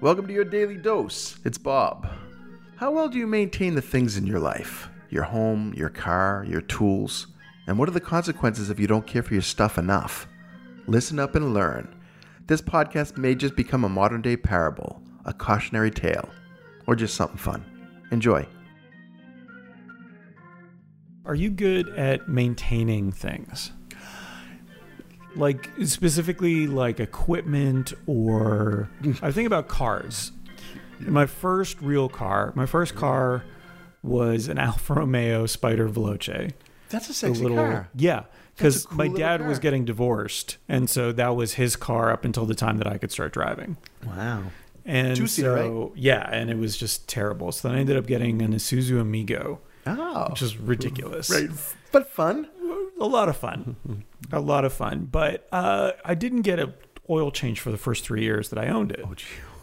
Welcome to your daily dose. It's Bob. How well do you maintain the things in your life? Your home, your car, your tools? And what are the consequences if you don't care for your stuff enough? Listen up and learn. This podcast may just become a modern day parable, a cautionary tale, or just something fun. Enjoy. Are you good at maintaining things? Like specifically like equipment or I think about cars. My first real car, my first car was an Alfa Romeo Spider Veloce. That's a sexy little car. yeah, because cool my dad was getting divorced, and so that was his car up until the time that I could start driving. Wow. And Two-seater, so yeah, and it was just terrible. So then I ended up getting an Isuzu Amigo, Oh. which is ridiculous. right. But fun. A lot of fun a lot of fun but uh, i didn't get a oil change for the first three years that i owned it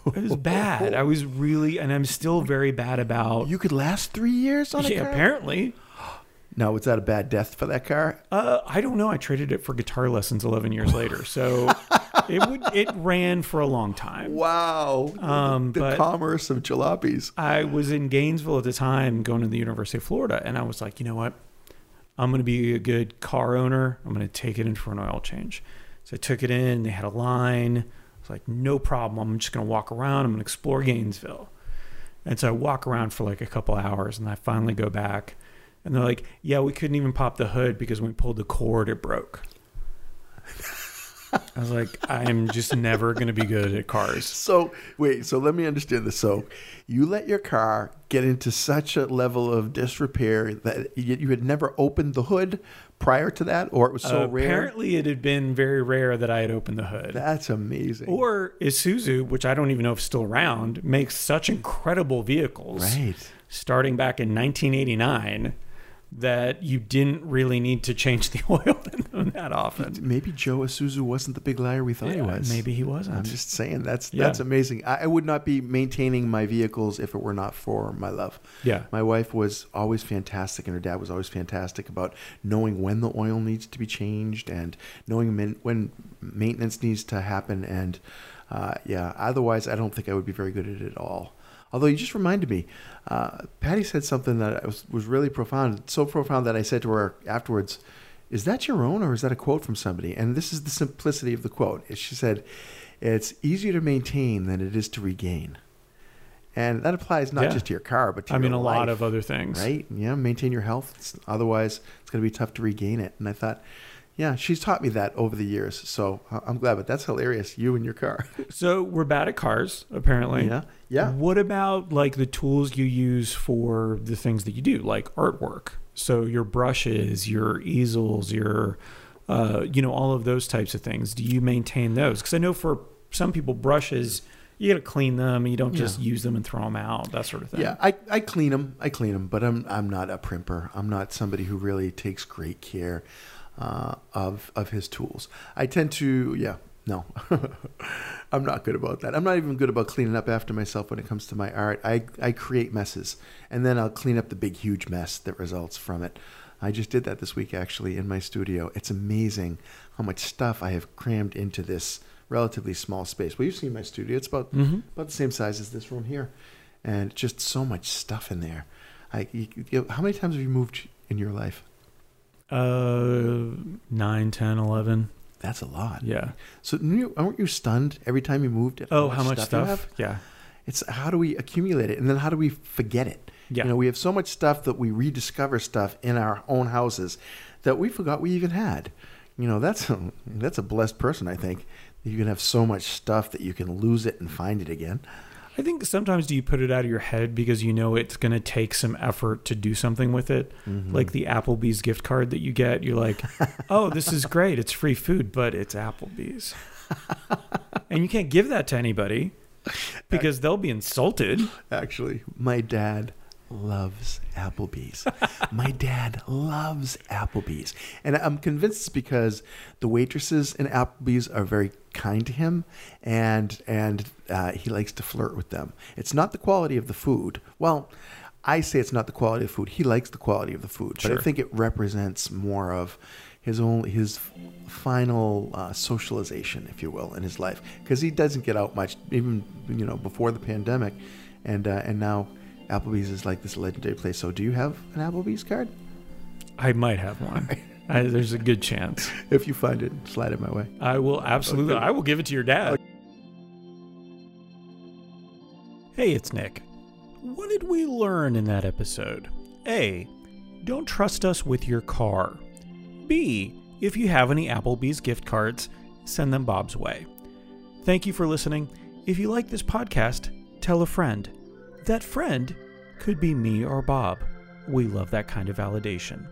Oh, it was bad i was really and i'm still very bad about You could last three years on a yeah, car? apparently No, was that a bad death for that car? uh, i don't know i traded it for guitar lessons 11 years later so it would it ran for a long time Wow. Um, the but- commerce of jalopies. I was in Gainesville at the time going to the University of Florida, and I was like, you know what? I'm going to be a good car owner. I'm going to take it in for an oil change. So I took it in. They had a line. I was like, no problem. I'm just going to walk around. I'm going to explore Gainesville. And so I walk around for like a couple hours, and I finally go back. And they're like, yeah, we couldn't even pop the hood because when we pulled the cord, it broke. I was like, I am just never going to be good at cars. So wait, so let me understand this. So you let your car get into such a level of disrepair that you, you had never opened the hood prior to that, or it was so Uh, rare. Apparently, it had been very rare that I had opened the hood. That's amazing. Or Isuzu, which I don't even know if it's still around, makes such incredible vehicles right. starting back in 1989 that you didn't really need to change the oil in them that often. Maybe Joe Isuzu wasn't the big liar we thought he was. Maybe he wasn't. I'm just saying that's Yeah. that's amazing. I, I would not be maintaining my vehicles if it were not for my love. yeah. My wife was always fantastic, and her dad was always fantastic about knowing when the oil needs to be changed and knowing min- when maintenance needs to happen. And uh, yeah, otherwise, I don't think I would be very good at it at all. Although you just reminded me, uh, Patty said something that was, was really profound, so profound that I said to her afterwards, "Is that your own, or is that a quote from somebody?" And this is the simplicity of the quote. She said, "It's easier to maintain than it is to regain." And that applies not Yeah. just to your car, but to I mean, a lot of other things. right? Yeah, maintain your health. It's, otherwise, it's going to be tough to regain it. And I thought, yeah, she's taught me that over the years. So I'm glad. But that's hilarious. You and your car. So we're bad at cars, apparently. yeah, yeah. What about like the tools you use for the things that you do, like artwork? So your brushes, your easels, your, uh, you know, all of those types of things. Do you maintain those? Because I know for some people, brushes you got to clean them. And you don't just use them and throw them out. That sort of thing. Yeah, I, I clean them. I clean them, but I'm I'm not a primper. I'm not somebody who really takes great care uh, of of his tools. I tend to yeah. No, I'm not good about that. I'm not even good about cleaning up after myself when it comes to my art. I, I create messes and then I'll clean up the big, huge mess that results from it. I just did that this week actually in my studio. It's amazing how much stuff I have crammed into this relatively small space. Well, you've seen my studio. It's about Mhm. about the same size as this room here, and just so much stuff in there. I, you, you, how many times have you moved in your life? Uh, 9, 10, 11. That's a lot. Yeah. So aren't you stunned every time you moved? At Oh, how much stuff? have? Yeah. It's how do we accumulate it, and then how do we forget it? Yeah. You know, we have so much stuff that we rediscover stuff in our own houses that we forgot we even had. You know, that's a, that's a blessed person, I think. You can have so much stuff that you can lose it and find it again. I think sometimes do you put it out of your head because you know it's going to take some effort to do something with it. Mm-hmm. Like the Applebee's gift card that you get, you're like, "Oh, this is great. It's free food, but it's Applebee's." and you can't give that to anybody because they'll be insulted. Actually, my dad loves Applebee's. my dad loves Applebee's. And I'm convinced it's because the waitresses in Applebee's are very kind to him and and uh, he likes to flirt with them. It's not the quality of the food. Well, I say it's not the quality of food. He likes the quality of the food, but I think it represents more of his only his final uh, socialization, if you will, in his life, because he doesn't get out much, even you know before the pandemic, and uh, and now Applebee's is like this legendary place. So, do you have an Applebee's card? I might have one. I, there's a good chance. If you find it, slide it my way. I will absolutely. I will give it to your dad. Hey, it's Nick. What did we learn in that episode? A. Don't trust us with your car. B. If you have any Applebee's gift cards, send them Bob's way. Thank you for listening. If you like this podcast, tell a friend. That friend could be me or Bob. We love that kind of validation.